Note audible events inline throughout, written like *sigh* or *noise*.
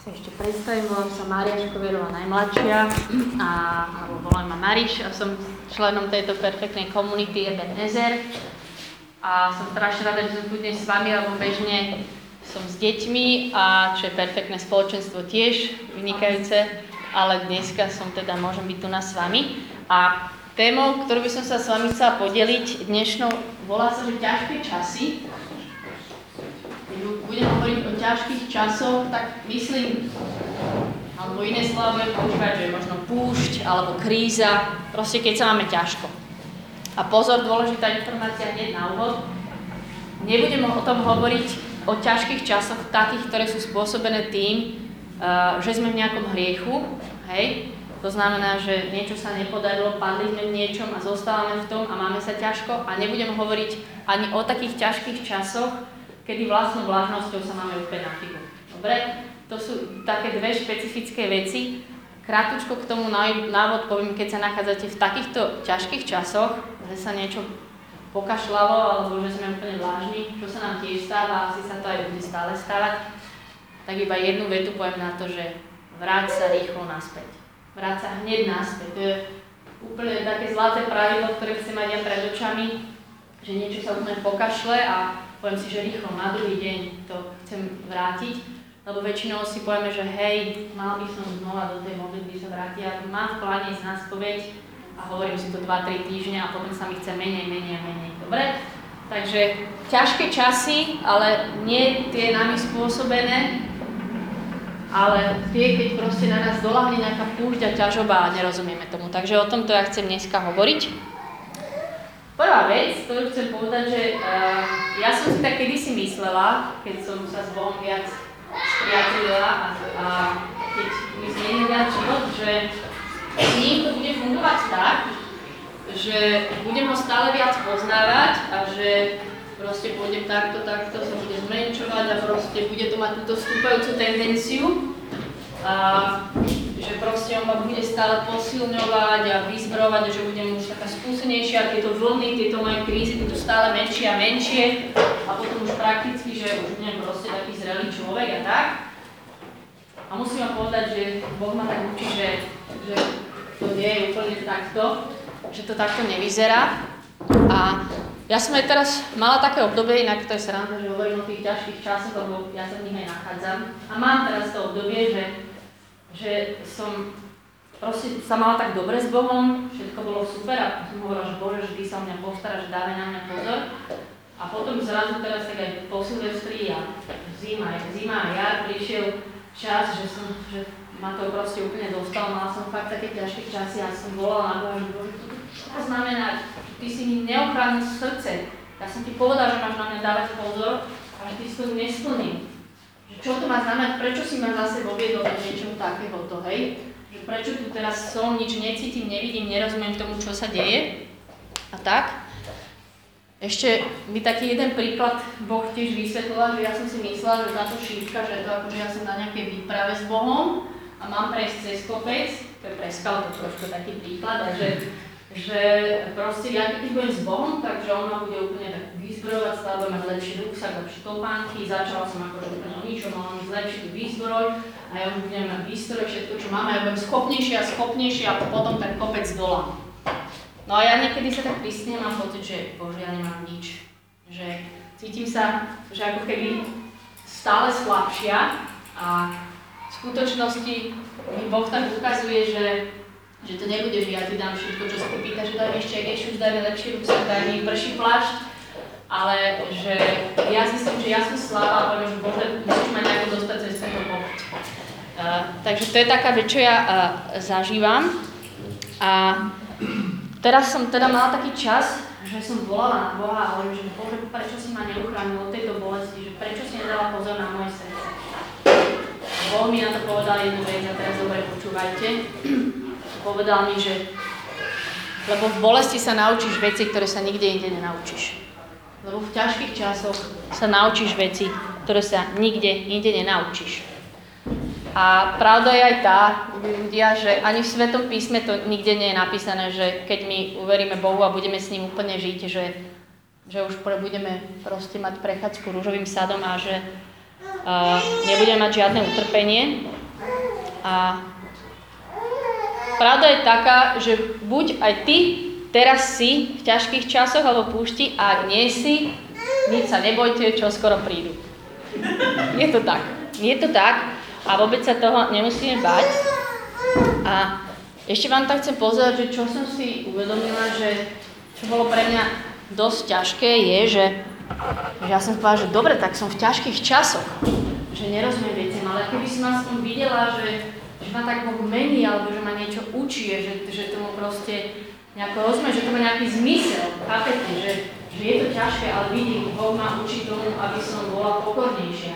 sa ešte predstavím, volám sa Mária Škoverová najmladšia, a, alebo volám ma Mariš a som členom tejto perfektnej komunity Ebenezer. A som strašne rada, že som tu dnes s vami, lebo bežne som s deťmi a čo je perfektné spoločenstvo tiež, vynikajúce, ale dneska som teda, môžem byť tu na s vami. A témou, ktorú by som sa s vami chcela podeliť dnešnou, volá sa, že ťažké časy ťažkých časoch, tak myslím, alebo iné slova budem používať, že je možno púšť alebo kríza, proste keď sa máme ťažko. A pozor, dôležitá informácia hneď na úvod. Nebudem o tom hovoriť o ťažkých časoch, takých, ktoré sú spôsobené tým, uh, že sme v nejakom hriechu, hej, to znamená, že niečo sa nepodarilo, padli sme v niečom a zostávame v tom a máme sa ťažko a nebudem hovoriť ani o takých ťažkých časoch, kedy vlastnou vlážnosťou sa máme úplne na chybu. Dobre? To sú také dve špecifické veci. Krátko k tomu návod poviem, keď sa nachádzate v takýchto ťažkých časoch, že sa niečo pokašľalo, alebo že sme úplne vlážni, čo sa nám tiež stáva, asi sa to aj bude stále stávať, tak iba jednu vetu poviem na to, že vráť sa rýchlo naspäť. Vráť sa hneď naspäť. To je úplne také zlaté pravidlo, ktoré chcem mať ja pred očami, že niečo sa úplne pokašle a poviem si, že rýchlo na druhý deň to chcem vrátiť, lebo väčšinou si povieme, že hej, mal by som znova do tej modlitby sa vrátiť, ja mám v pláne ísť na spoveď a hovorím si to 2-3 týždne a potom sa mi chce menej, menej, menej. Dobre? Takže ťažké časy, ale nie tie nami spôsobené, ale tie, keď proste na nás doľahne nejaká púšť a ťažoba a nerozumieme tomu. Takže o tomto ja chcem dneska hovoriť. Prvá vec, ktorú chcem povedať, že uh, ja som si tak kedysi myslela, keď som sa s Bohom viac spriatelila a, a keď mi zmenil viac život, že s ním to bude fungovať tak, že budem ho stále viac poznávať a že proste pôjdem takto, takto, sa bude zmenšovať a proste bude to mať túto vstúpajúcu tendenciu. A že proste on ma bude stále posilňovať a vyzbrovať, že budem už taká skúsenejšia, tieto vlny, tieto moje krízy budú stále menšie a menšie a potom už prakticky, že už budem proste taký zrelý človek a tak. A musím vám povedať, že Boh ma tak učí, že, že to nie je úplne takto, že to takto nevyzerá. A ja som aj teraz mala také obdobie, inak to je sranda, že hovorím o tých ťažkých časoch, lebo ja sa v nich aj nachádzam. A mám teraz to obdobie, že že som proste sa mala tak dobre s Bohom, všetko bolo super a som hovorila, že Bože, vždy sa o mňa postará, že dávaj na mňa pozor. A potom zrazu teraz tak aj po Silvestri a zima, zima a jar prišiel čas, že som, že ma to proste úplne dostalo, mala som fakt také ťažké časy a som volala na Boha, že Bože, čo to znamená, ty si mi neochránil srdce. Ja som ti povedal, že máš na mňa dávať pozor a že ty si to nesplnil. Čo to má znamenať, prečo si ma zase voviedol do hej? Že prečo tu teraz som, nič necítim, nevidím, nerozumiem tomu, čo sa deje a tak. Ešte mi taký jeden príklad Boh tiež vysvetlila, že ja som si myslela, že táto šípka, že to akože ja som na nejakej výprave s Bohom a mám prejsť cez kopec, to je preskal, to trošku taký príklad, a že proste ja keď budem s Bohom, takže on ma bude úplne tak vyzbrojovať, stále budem mať lepší ruksak, lepšie topánky, začala som akože úplne o ničom, mal mi zlepšiť výzbroj a ja budem mať výstroj, všetko čo mám a ja budem schopnejšie a schopnejšie a potom ten kopec dola. No a ja niekedy sa tak pristnem a mám pocit, že bože, ja nemám nič. Že cítim sa, že ako keby stále slabšia a v skutočnosti mi Boh tak ukazuje, že že to nebude, že ja ti dám všetko, čo sa ty pýta, že mi ešte ekešus, daj mi lepší ruksak, daj mi prší plášť, ale že ja zistím, že ja som slabá a poviem, že Bože, musíš ma nejako dostať cez tento pochod. Uh, takže to je taká vec, čo ja uh, zažívam. A teraz som teda mala taký čas, že som volala na Boha a hovorím, že Bože, prečo si ma neuchránil od tejto bolesti, že prečo si nedala pozor na moje srdce. Boh mi na to povedal jednu vec a teraz dobre počúvajte povedal mi, že lebo v bolesti sa naučíš veci, ktoré sa nikde inde nenaučíš. Lebo v ťažkých časoch sa naučíš veci, ktoré sa nikde inde nenaučíš. A pravda je aj tá, ľudia, že ani v Svetom písme to nikde nie je napísané, že keď my uveríme Bohu a budeme s ním úplne žiť, že, že už budeme proste mať prechádzku rúžovým sadom a že nebudeme mať žiadne utrpenie. A pravda je taká, že buď aj ty teraz si v ťažkých časoch alebo púšti, a ak nie si, nič sa nebojte, čo skoro prídu. Je to tak. Je to tak a vôbec sa toho nemusíme bať. A ešte vám tak chcem pozerať, že čo som si uvedomila, že čo bolo pre mňa dosť ťažké je, že, že ja som povedala, že dobre, tak som v ťažkých časoch, že nerozumiem veciam, ale keby som aspoň videla, že, že ma tak mení, alebo že ma niečo učí, že, že tomu proste nejako rozumiem, že to má nejaký zmysel, chápete, že, že je to ťažké, ale vidím, Boh ma učí tomu, aby som bola pokornejšia.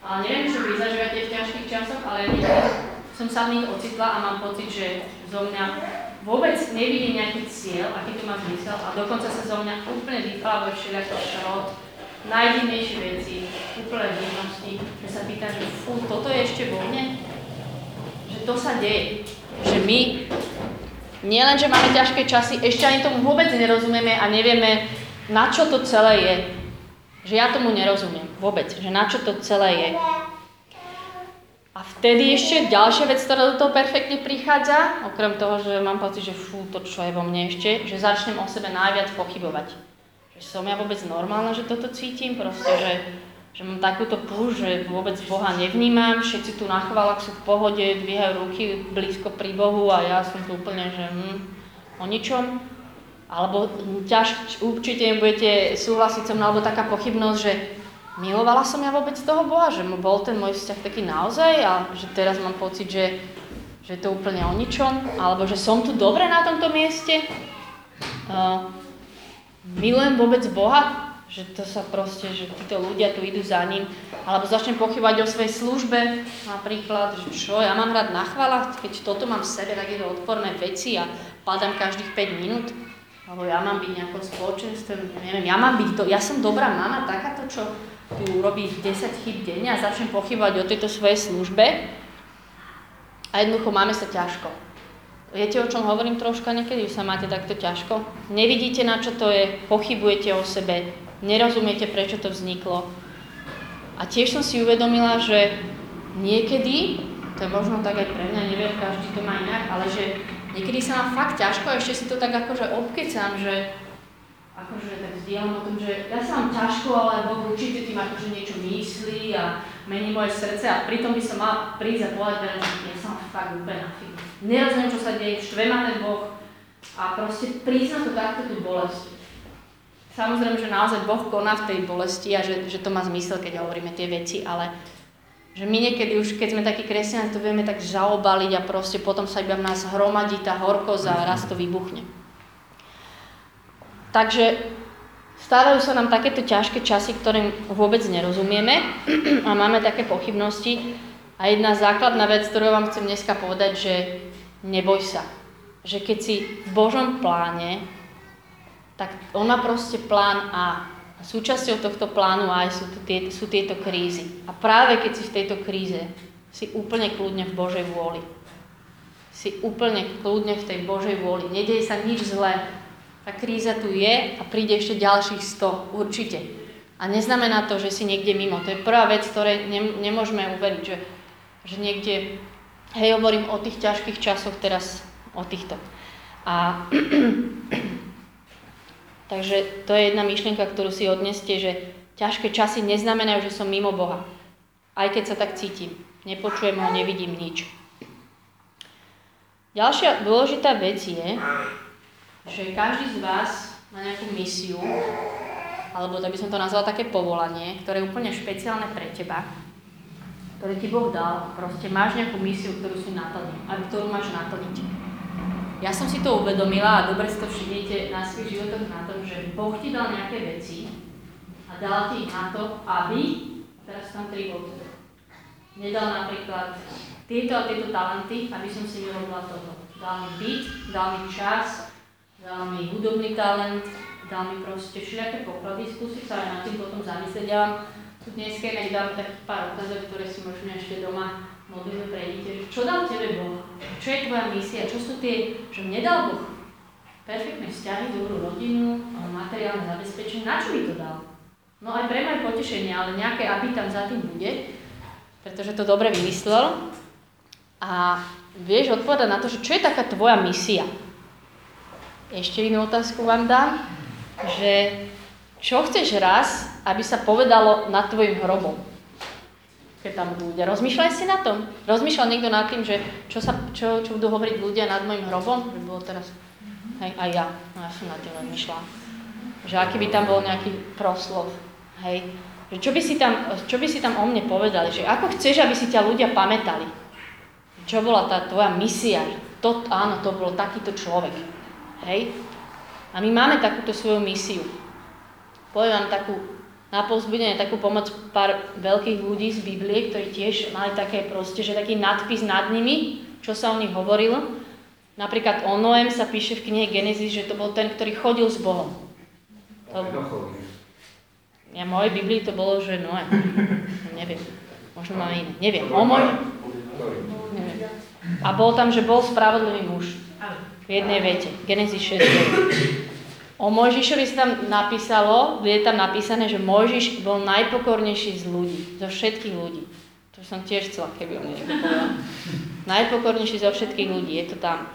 Ale neviem, čo vy zažívate v ťažkých časoch, ale ja som sa v nich ocitla a mám pocit, že zo mňa vôbec nevidím nejaký cieľ, aký to má zmysel a dokonca sa zo mňa úplne vyplávajú všelijaký šrot, najdivnejšie veci, úplne divnosti, že sa pýtam, že fú, toto je ešte vo mne? Že to sa deje. Že my nie len, že máme ťažké časy, ešte ani tomu vôbec nerozumieme a nevieme, na čo to celé je. Že ja tomu nerozumiem vôbec, že na čo to celé je. A vtedy ešte ďalšia vec, ktorá do toho perfektne prichádza, okrem toho, že mám pocit, že fú, to čo je vo mne ešte, že začnem o sebe najviac pochybovať. Že som ja vôbec normálna, že toto cítim, proste, že že mám takúto púž, že vôbec Boha nevnímam, všetci tu na chválach sú v pohode, dvíhajú ruky blízko pri Bohu a ja som tu úplne, že hm, o ničom. Alebo ťaž, určite budete súhlasiť so mnou, alebo taká pochybnosť, že milovala som ja vôbec toho Boha, že bol ten môj vzťah taký naozaj a že teraz mám pocit, že, že je to úplne o ničom, alebo že som tu dobre na tomto mieste. Uh, milujem vôbec Boha, že to sa proste, že títo ľudia tu idú za ním, alebo začnem pochybať o svojej službe, napríklad, že čo, ja mám rád na chválach, keď toto mám v sebe, takéto odporné veci a padám každých 5 minút, alebo ja mám byť nejakou spoločenstvom, neviem, ja mám byť, do, ja som dobrá mama, takáto, čo tu robí 10 chyb denne a začnem pochybať o tejto svojej službe a jednoducho máme sa ťažko. Viete, o čom hovorím troška niekedy, že sa máte takto ťažko? Nevidíte, na čo to je, pochybujete o sebe, nerozumiete, prečo to vzniklo. A tiež som si uvedomila, že niekedy, to je možno tak aj pre mňa, neviem, každý to má inak, ale že niekedy sa mám fakt ťažko a ešte si to tak akože obkecam, že akože tak vzdielam o tom, že ja sa mám ťažko, ale Boh určite tým akože niečo myslí a mení moje srdce a pritom by som mal prísť a povedať, že ja som fakt úplne na figu. Nerozumiem, čo sa deje, štve ma ten Boh a proste priznať to takto tú bolesť. Samozrejme, že naozaj Boh koná v tej bolesti a že, že to má zmysel, keď hovoríme tie veci, ale že my niekedy už, keď sme takí kresťania, to vieme tak zaobaliť a proste potom sa iba v nás hromadí tá horkosť a raz to vybuchne. Takže stávajú sa nám takéto ťažké časy, ktorým vôbec nerozumieme *clears throat* a máme také pochybnosti. A jedna základná vec, ktorú vám chcem dneska povedať, že neboj sa. Že keď si v Božom pláne, tak on má proste plán A. A súčasťou tohto plánu A sú, tie, sú tieto krízy. A práve keď si v tejto kríze, si úplne kľudne v Božej vôli. Si úplne kľudne v tej Božej vôli. Nedej sa nič zlé. Tá kríza tu je a príde ešte ďalších 100, určite. A neznamená to, že si niekde mimo. To je prvá vec, ktoré nemôžeme uveriť, že, že niekde, hej, hovorím o tých ťažkých časoch teraz, o týchto. A Takže to je jedna myšlienka, ktorú si odneste, že ťažké časy neznamenajú, že som mimo Boha. Aj keď sa tak cítim. Nepočujem ho, nevidím nič. Ďalšia dôležitá vec je, že každý z vás má nejakú misiu, alebo to by som to nazvala také povolanie, ktoré je úplne špeciálne pre teba, ktoré ti Boh dal. Proste máš nejakú misiu, ktorú si naplnil, a ktorú máš naplniť. Ja som si to uvedomila a dobre si to všimnete na svojich životoch na tom, že Boh ti dal nejaké veci a dal ti ich na to, aby, teraz tam tri body, nedal napríklad tieto a tieto talenty, aby som si vyrobila toto. Dal mi byt, dal mi čas, dal mi hudobný talent, dal mi proste všelijaké poklady, skúsiť sa aj nad tým potom zamyslieť. Ja vám tu dneska dám takých pár otázok, ktoré si možno ešte doma modlíme pre dieťa, čo dal tebe Boh? Čo je tvoja misia? Čo sú tie, že mne dal Boh perfektné vzťahy, dobrú rodinu, materiálne zabezpečenie, na čo mi to dal? No aj pre moje potešenie, ale nejaké aby tam za tým bude, pretože to dobre vymyslel. A vieš odpovedať na to, že čo je taká tvoja misia? Ešte inú otázku vám dám, že čo chceš raz, aby sa povedalo nad tvojim hrobom? Keď tam ľudia. Rozmýšľaj si na tom. Rozmýšľal niekto nad tým, že čo, sa, čo, čo budú hovoriť ľudia nad môjim hrobom? Že bolo teraz... Hej, aj ja. No, ja som nad tým rozmýšľala. Že aký by tam bol nejaký proslov. Hej. Že čo, by si tam, čo by si tam o mne povedali? Že ako chceš, aby si ťa ľudia pamätali? Čo bola tá tvoja misia? To, áno, to bol takýto človek. Hej? A my máme takúto svoju misiu. Poviem vám takú na povzbudenie, takú pomoc pár veľkých ľudí z Biblie, ktorí tiež mali také proste, že taký nadpis nad nimi, čo sa o nich hovorilo. Napríklad o Noem sa píše v knihe Genesis, že to bol ten, ktorý chodil s Bohom. To... Ja, mojej Biblii to bolo, že Noé. *laughs* Neviem. Možno máme iné. Neviem. O môj... Neviem. A bol tam, že bol spravodlivý muž. V jednej vete. Genesis 6. O Mojžišovi sa tam napísalo, je tam napísané, že Mojžiš bol najpokornejší z ľudí, zo všetkých ľudí. To som tiež chcela, keby on. Najpokornejší zo všetkých ľudí, je to tam.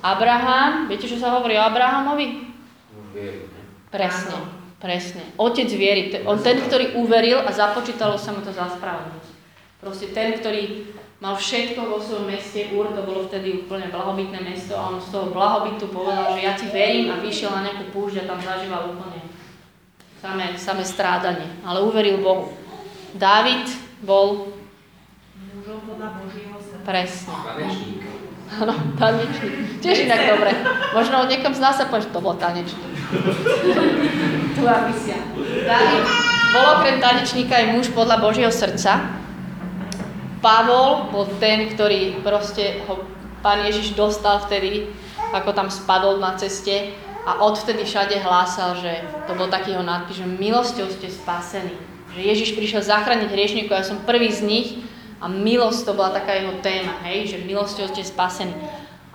Abraham, viete, čo sa hovorí o Abrahamovi? Presne, presne. Otec viery, on ten, ktorý uveril a započítalo sa mu to za spravodlivosť. Proste ten, ktorý mal všetko vo svojom meste, Ur, to bolo vtedy úplne blahobytné mesto a on z toho blahobytu povedal, že ja ti verím a vyšiel na nejakú púšť a tam zažíval úplne samé, samé strádanie, ale uveril Bohu. Dávid bol mužom podľa Božieho srdca. Presne. Tanečník. Áno, tanečník. Tiež inak dobre. Možno niekom z nás sa povie, že to bol tanečník. Tvoja misia. Dávid bol okrem tanečníka aj muž podľa Božieho srdca. Pavol bol ten, ktorý proste ho pán Ježiš dostal vtedy, ako tam spadol na ceste a odvtedy všade hlásal, že to bol taký jeho nadpis, že milosťou ste spasení. Že Ježiš prišiel zachrániť hriešnikov, ja som prvý z nich a milosť to bola taká jeho téma, hej, že milosťou ste spasení.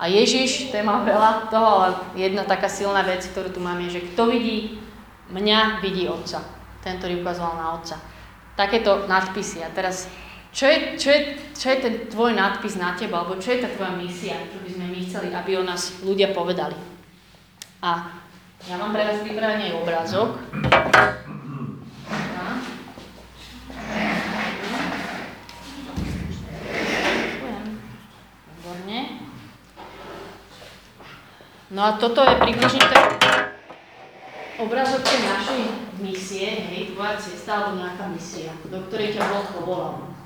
A Ježiš, téma veľa toho, ale jedna taká silná vec, ktorú tu máme, je, že kto vidí mňa, vidí Otca. Ten, ktorý ukazoval na Otca. Takéto nadpisy. A teraz čo je, čo, je, čo je ten tvoj nadpis na teba, alebo čo je tá tvoja misia, čo by sme my chceli, aby o nás ľudia povedali. A ja mám pre vás vybraný obrázok. Výborne. No a toto je približne tak obrázok tej našej misie, hej, tvoja cesta alebo nejaká misia, do ktorej ťa Boh povolal.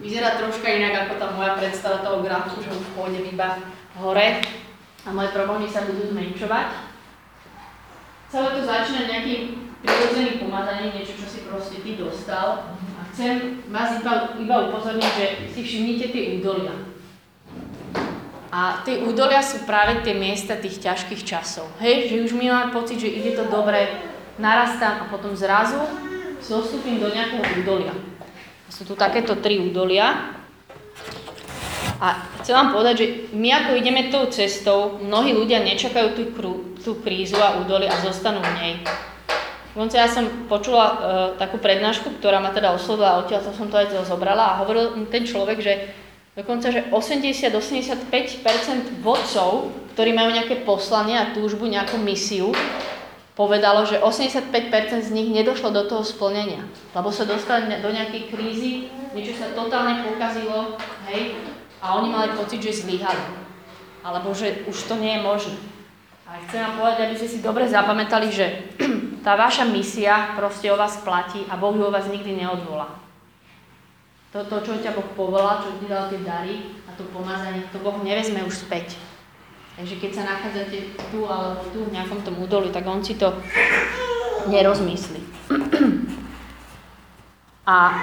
Vyzerá troška inak ako tá moja predstava toho grafu, že už pôjdem iba hore a moje problémy sa budú zmenšovať. Celé to začína nejakým prirodzeným pomazaním, niečo, čo si proste ty dostal. A chcem vás iba, iba upozorniť, že si všimnite tie údolia. A tie údolia sú práve tie miesta tých ťažkých časov. Hej, že už my máme pocit, že ide to dobre, narastám a potom zrazu zostupím do nejakého údolia. Sú tu takéto tri údolia. A chcem vám povedať, že my ako ideme tou cestou, mnohí ľudia nečakajú tú, tú krízu a údolie a zostanú v nej. Dokonca ja som počula uh, takú prednášku, ktorá ma teda oslovila a odtiaľ som to aj zobrala a hovoril ten človek, že dokonca, že 80-85% vodcov, ktorí majú nejaké poslanie a túžbu, nejakú misiu, povedalo, že 85% z nich nedošlo do toho splnenia, lebo sa dostali do nejakej krízy, niečo sa totálne pokazilo, hej, a oni mali pocit, že zlyhali, alebo že už to nie je možné. A chcem vám povedať, aby ste si dobre zapamätali, že *clears throat* tá vaša misia proste o vás platí a Boh ju o vás nikdy neodvolá. To, to čo ťa Boh povolal, čo ti dal tie dary a to pomazanie, to Boh nevezme už späť. Takže keď sa nachádzate tu alebo tu v nejakom tom údoli, tak on si to nerozmyslí. *clears throat* A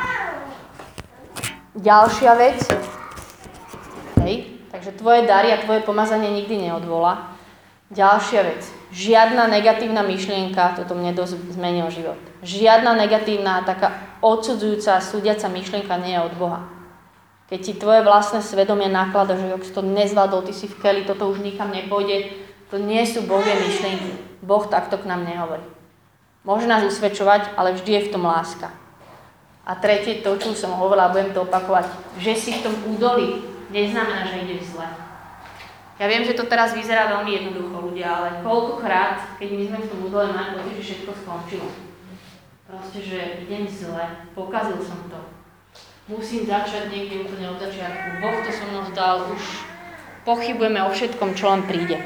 ďalšia vec, hej, takže tvoje dary a tvoje pomazanie nikdy neodvolá. Ďalšia vec, žiadna negatívna myšlienka, toto mne dosť zmenilo život. Žiadna negatívna, taká odsudzujúca, súdiaca myšlienka nie je od Boha. Keď ti tvoje vlastné svedomie naklada, že ak si to nezvládol, ty si v keli, toto už nikam nepôjde, to nie sú Bohie myšlienky. Boh takto k nám nehovorí. Môže nás usvedčovať, ale vždy je v tom láska. A tretie, to, čo som hovorila, budem to opakovať, že si v tom údolí neznamená, že ideš zle. Ja viem, že to teraz vyzerá veľmi jednoducho ľudia, ale koľkokrát, keď my sme v tom údole, máme pocit, že všetko skončilo. Proste, že idem zle, pokazil som to. Musím začať niekde úplne od začiatku. Boh to so mnou zdal, už pochybujeme o všetkom, čo len príde.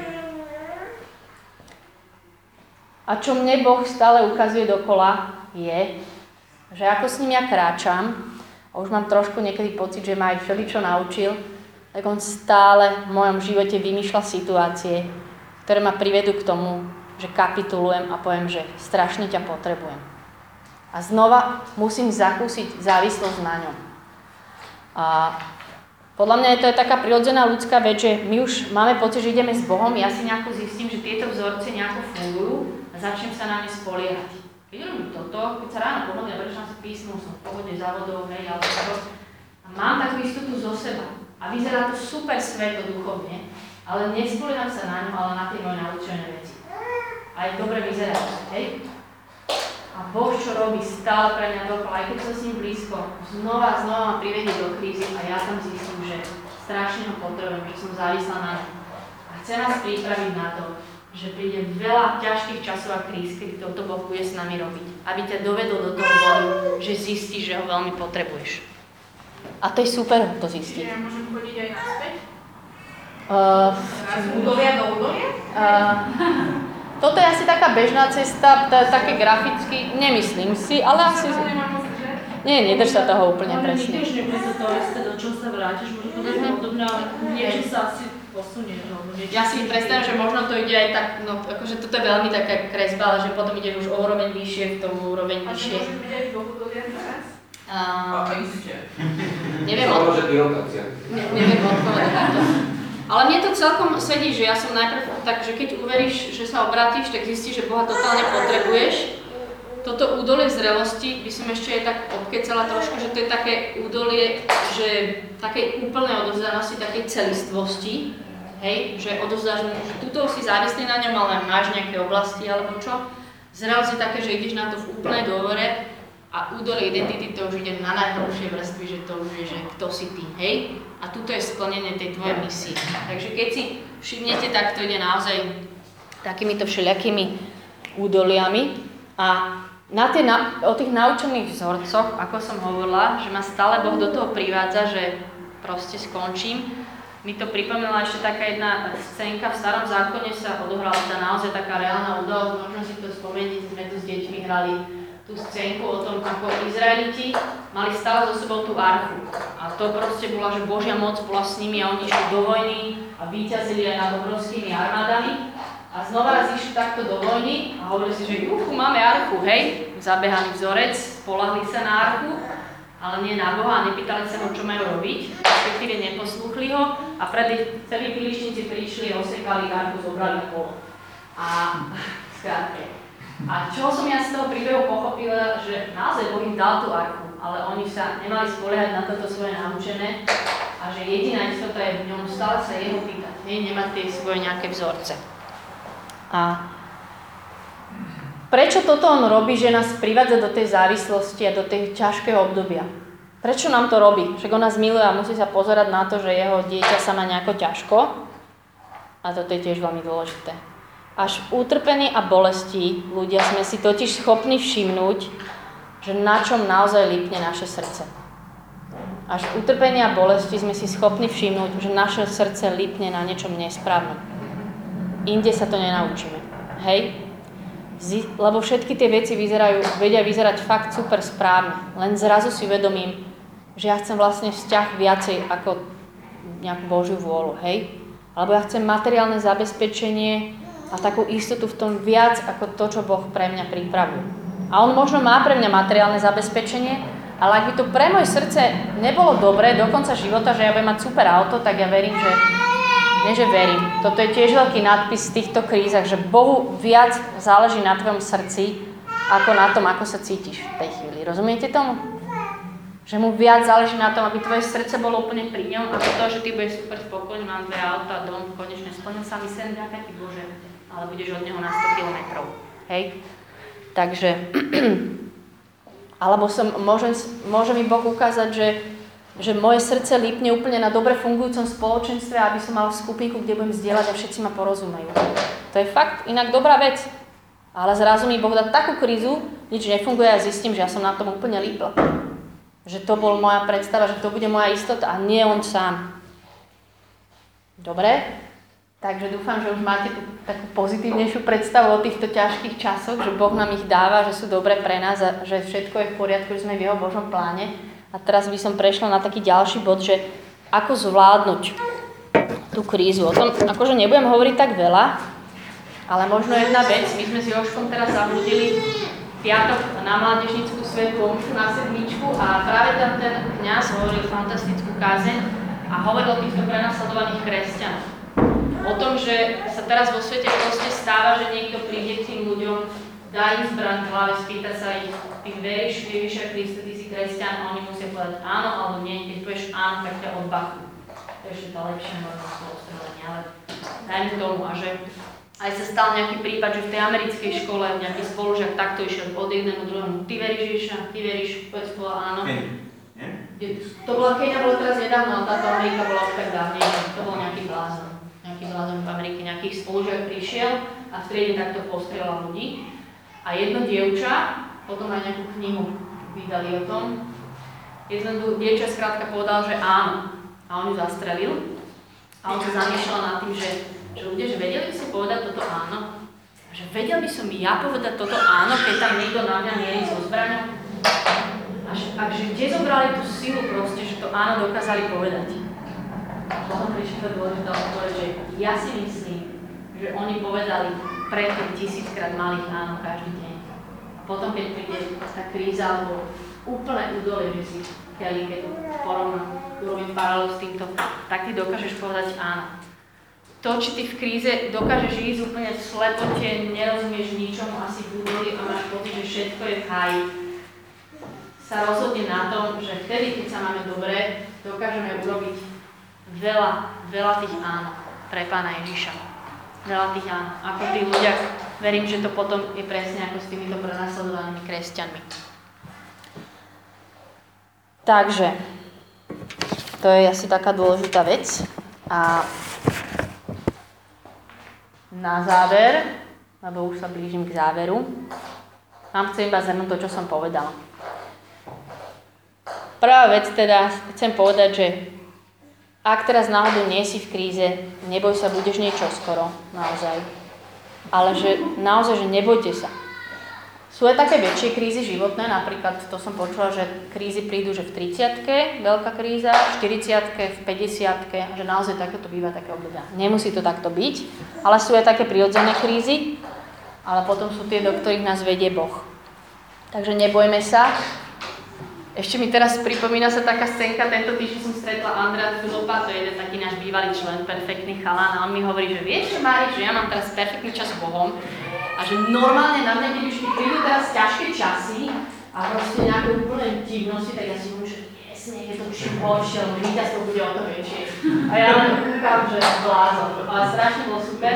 A čo mne Boh stále ukazuje dokola, je, že ako s ním ja kráčam, a už mám trošku niekedy pocit, že ma aj všeličo naučil, tak on stále v mojom živote vymýšľa situácie, ktoré ma privedú k tomu, že kapitulujem a poviem, že strašne ťa potrebujem. A znova musím zakúsiť závislosť na ňom. A podľa mňa je to taká prirodzená ľudská vec, že my už máme pocit, že ideme s Bohom, ja si nejako zistím, že tieto vzorce nejako fungujú a začnem sa na ne spoliehať. Keď robím toto, keď sa ráno pohodne prečítam si písmo, som v závodov, hej, alebo to, a mám takú istotu zo seba. A vyzerá to super sveto duchovne, ale nespolieham sa na ňu, ale na tie moje naučené veci. A je dobre vyzerá, hej? A Boh, čo robí stále pre mňa dokola, aj keď som s ním blízko, znova a znova ma privedie do krízy a ja tam zistím, že strašne ho potrebujem, že som závislá na ňom. A chce nás pripraviť na to, že príde veľa ťažkých časov a kríz, keď toto Boh bude s nami robiť. Aby ťa dovedol do toho bodu, že zistíš, že ho veľmi potrebuješ. A to je super to zistiť. Ja môžem chodiť aj naspäť? Uh, Z údolia do údolia? uh, toto je asi taká bežná cesta, také graficky, nemyslím si, ale asi... Nie, nedrž sa toho úplne presne. už nebude to to isté, do čoho sa vrátiš, možno to bude podobné, ale niečo sa asi posunie. Niečo Ja si predstavím, že možno to ide aj tak, no akože toto je veľmi taká kresba, ale že potom ide už o úroveň vyššie, v tom úroveň A vyššie. či môžem byť aj naraz? Uh, iste. neviem, To od, môže byť rotácia. ne, neviem odpovedať to. Ale mne to celkom sedí, že ja som najprv tak, že keď uveríš, že sa obratíš, tak zistíš, že Boha totálne potrebuješ. Toto údolie zrelosti by som ešte aj tak obkecala trošku, že to je také údolie, že takej úplnej odovzdanosti, takej celistvosti, hej, že odovzdáš mu, že tuto si závislý na ňom, ale máš nejaké oblasti alebo čo. Zrelosť je také, že ideš na to v úplnej dôvere a údolie identity to už ide na najhoršie vrstvy, že to už je, že kto si ty, hej? A tuto je splnenie tej tvojej misie. Takže keď si všimnete, tak to ide naozaj takýmito všelijakými údoliami. A na tie, na, o tých naučených vzorcoch, ako som hovorila, že ma stále Boh do toho privádza, že proste skončím, mi to pripomínala ešte taká jedna scénka, v starom zákone sa odohrala tá naozaj taká reálna udalosť, možno si to spomeniete, sme tu s deťmi hrali tú scénku o tom, ako Izraeliti mali stále so sebou tú archu. A to proste bola, že Božia moc bola s nimi a oni išli do vojny a víťazili aj nad obrovskými armádami. A znova raz išli takto do vojny a hovorili si, že juchu, máme archu, hej, zabehaný vzorec, spolahli sa na archu, ale nie na Boha a nepýtali sa ho, čo majú robiť, respektíve neposlúchli ho a pred celí filištíci prišli, osekali archu, zobrali polo. A *laughs* skrátke, a čo som ja z toho príbehu pochopila, že naozaj Boh im dal tú archu, ale oni sa nemali spoliehať na toto svoje naučené a že jediná istota je v ňom stále sa jeho pýtať, nie nemať tie svoje nejaké vzorce. A prečo toto on robí, že nás privádza do tej závislosti a do tej ťažkého obdobia? Prečo nám to robí? Však on nás miluje a musí sa pozerať na to, že jeho dieťa sa má nejako ťažko. A toto je tiež veľmi dôležité. Až v utrpení a bolesti ľudia sme si totiž schopní všimnúť, že na čom naozaj lípne naše srdce. Až v utrpení a bolesti sme si schopní všimnúť, že naše srdce lípne na niečom nesprávnom. Inde sa to nenaučíme. Hej? Lebo všetky tie veci vyzerajú, vedia vyzerať fakt super správne. Len zrazu si uvedomím, že ja chcem vlastne vzťah viacej ako nejakú Božiu vôľu. Hej? Alebo ja chcem materiálne zabezpečenie a takú istotu v tom viac ako to, čo Boh pre mňa pripravil. A On možno má pre mňa materiálne zabezpečenie, ale ak by to pre moje srdce nebolo dobré do konca života, že ja budem mať super auto, tak ja verím, že nie, že verím. Toto je tiež veľký nadpis v týchto krízach, že Bohu viac záleží na tvojom srdci, ako na tom, ako sa cítiš v tej chvíli. Rozumiete tomu? Že mu viac záleží na tom, aby tvoje srdce bolo úplne pri ňom, ako to, že ty budeš super spokojný, mám dve auta, dom, konečne splnil sa mi sen, ďaká ti Bože, ale budeš od neho na 100 kilometrov. Hej? Takže, *clears throat* alebo som, môžem, môže mi Boh ukázať, že, že moje srdce lípne úplne na dobre fungujúcom spoločenstve, aby som mal skupinku, kde budem zdieľať a všetci ma porozumejú. To je fakt inak dobrá vec. Ale zrazu mi Boh dá takú krízu, nič nefunguje a zistím, že ja som na tom úplne lípla. Že to bol moja predstava, že to bude moja istota a nie on sám. Dobre? Takže dúfam, že už máte tú takú pozitívnejšiu predstavu o týchto ťažkých časoch, že Boh nám ich dáva, že sú dobré pre nás a že všetko je v poriadku, že sme v jeho Božom pláne. A teraz by som prešla na taký ďalší bod, že ako zvládnuť tú krízu. O tom akože nebudem hovoriť tak veľa, ale možno jedna vec, my sme s Joškom teraz zabudili piatok na mládežnickú svetú omšu na sedmičku a práve tam ten kňaz hovoril fantastickú kázeň a hovoril o týchto prenasledovaných kresťanoch o tom, že sa teraz vo svete proste stáva, že niekto príde k tým ľuďom, dá im zbraň v hlave, spýta sa ich, ty veríš Ježiša Krista, ty si kresťan? A oni musia povedať áno alebo nie, keď povieš áno, tak ťa odbachujú. To je ešte tá lepšia možnosť ostrelenia, ale dajme tomu a že aj sa stal nejaký prípad, že v tej americkej škole nejaký spolužiak takto išiel od jedného druhému, ty veríš Ježiša, ty veríš, povedz povedal áno. To bola Kenia, bolo teraz nedávno, ale táto Amerika bola tak dávnejšia, to bol nejaký blázon nejaký blázon v Amerike, nejakých spolužiak prišiel a v triede takto postrelal ľudí. A jedno dievča, potom aj nejakú knihu vydali o tom, jedno dievča skrátka povedal, že áno. A on ju zastrelil. A on sa zamýšľal nad tým, že, že ľudia, že vedeli by si povedať toto áno. Že vedel by som ja povedať toto áno, keď tam niekto na mňa mierí so zbraňou. A že, a že kde zobrali tú silu proste, že to áno dokázali povedať potom prišla dôležitá odpoveď, že ja si myslím, že oni povedali predtým tisíckrát malých áno každý deň. A potom, keď príde tá kríza alebo úplne údolie, že si Kelly, keď porovnám, urobím paralelu s týmto, tak ty dokážeš povedať áno. To, či ty v kríze dokážeš ísť úplne v slepote, nerozumieš ničomu, asi v údolí a máš pocit, že všetko je v háji, sa rozhodne na tom, že vtedy, keď sa máme dobre, dokážeme urobiť veľa, veľa tých áno pre Pána Ježiša. Veľa tých áno. Ako tí ľudia, verím, že to potom je presne ako s týmito prenasledovanými kresťanmi. Takže, to je asi taká dôležitá vec. A na záver, lebo už sa blížim k záveru, vám chcem iba zhrnúť to, čo som povedala. Prvá vec teda, chcem povedať, že ak teraz náhodou nie si v kríze, neboj sa, budeš niečo skoro, naozaj. Ale že naozaj, že nebojte sa. Sú aj také väčšie krízy životné, napríklad to som počula, že krízy prídu, že v 30 veľká kríza, v 40 v 50 že naozaj takéto býva také obdobia. Nemusí to takto byť, ale sú aj také prirodzené krízy, ale potom sú tie, do ktorých nás vedie Boh. Takže nebojme sa, ešte mi teraz pripomína sa taká scénka, tento týždeň som stretla Andrea Filipa, to je jeden taký náš bývalý člen, perfektný chalán, a on mi hovorí, že vieš, Mári, že ja mám teraz perfektný čas s Bohom a že normálne na mňa, keď už prídu teraz ťažké časy a proste nejaké úplne divnosti, tak ja si hovorím, že presne, je to čím horšie, lebo víťazstvo bude o to väčšie. A ja len kúkam, že blázon. Ale strašne bolo super.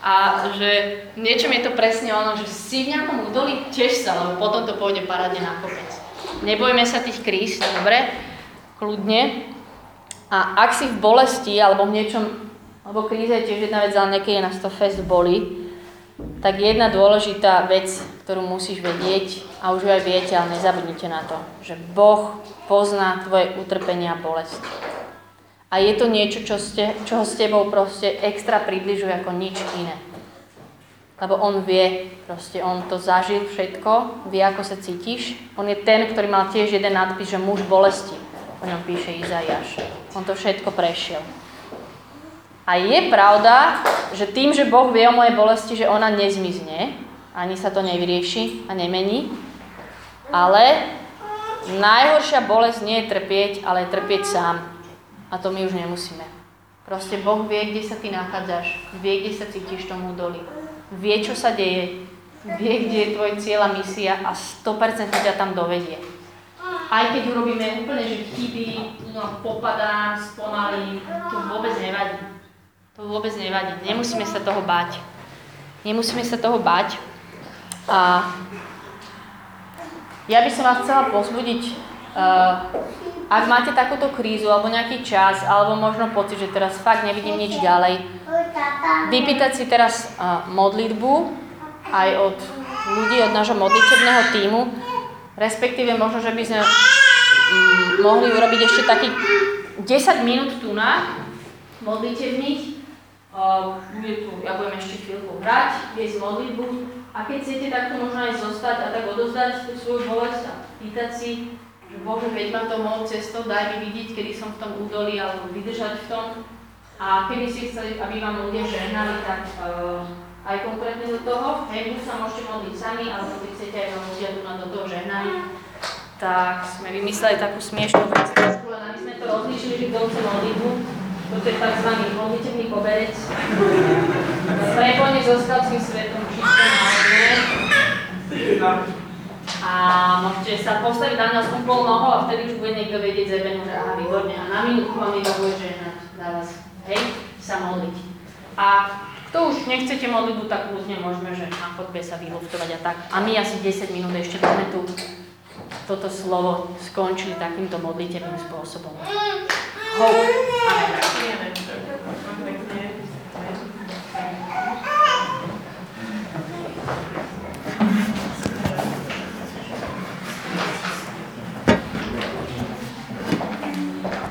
A že niečo je to presne ono, že si v nejakom údolí, tiež sa, lebo potom to pôjde parádne na kopec. Nebojme sa tých kríz, dobre? Kľudne. A ak si v bolesti alebo v niečom, lebo kríza je tiež jedna vec, ale niekedy nás to fest boli, tak jedna dôležitá vec, ktorú musíš vedieť, a už ju aj viete, ale nezabudnite na to, že Boh pozná tvoje utrpenie a bolesť. A je to niečo, čo ste, čo s tebou proste extra približuje ako nič iné. Lebo on vie, proste on to zažil všetko, vie, ako sa cítiš. On je ten, ktorý mal tiež jeden nadpis, že muž bolesti. O ňom píše Izajaš. On to všetko prešiel. A je pravda, že tým, že Boh vie o mojej bolesti, že ona nezmizne, ani sa to nevyrieši a nemení, ale najhoršia bolesť nie je trpieť, ale je trpieť sám. A to my už nemusíme. Proste Boh vie, kde sa ty nachádzaš, vie, kde sa cítiš tomu doli vie, čo sa deje, vie, kde je tvoj cieľ a misia a 100% ťa tam dovedie. Aj keď urobíme úplne, že chyby, no, popadám, spomalím, to vôbec nevadí. To vôbec nevadí. Nemusíme sa toho báť. Nemusíme sa toho báť. A Ja by som vás chcela pozbudiť, uh, ak máte takúto krízu alebo nejaký čas, alebo možno pocit, že teraz fakt nevidím nič ďalej, vypýtať si teraz uh, modlitbu aj od ľudí, od nášho modlitebného týmu, respektíve možno, že by sme mm, mohli urobiť ešte taký 10 minút tu na modlitevných. Uh, tu, ja budem ešte chvíľku hrať, viesť modlitbu a keď chcete takto možno aj zostať a tak odozdať svoju bolesť a pýtať si, že Bože, veď ma to mojou cestou, daj mi vidieť, kedy som v tom údolí alebo vydržať v tom. A keby si chceli, aby vám ľudia žehnali, tak uh, aj konkrétne do toho, hej, buď sa môžete modliť sami, alebo keď chcete aj vám ľudia tu do toho žehnali, tak sme vymysleli takú smiešnú vec, len aby sme to rozlíšili, že kto chce modlitbu. Toto je tzv. modlitebný koberec. Preplne so skladským svetom čistom a A môžete sa postaviť na nás pol nohou a vtedy už bude niekto vedieť zebenu, že aha, výborne. A na minútku vám iba bude žehnať na vás. Hej, sa modliť. A kto už nechcete modlitbu, tak kľudne môžeme, že na chodbe sa vyluftovať a tak. A my asi 10 minút ešte dáme tu toto slovo skončili takýmto modlitebným spôsobom. Hope. Amen.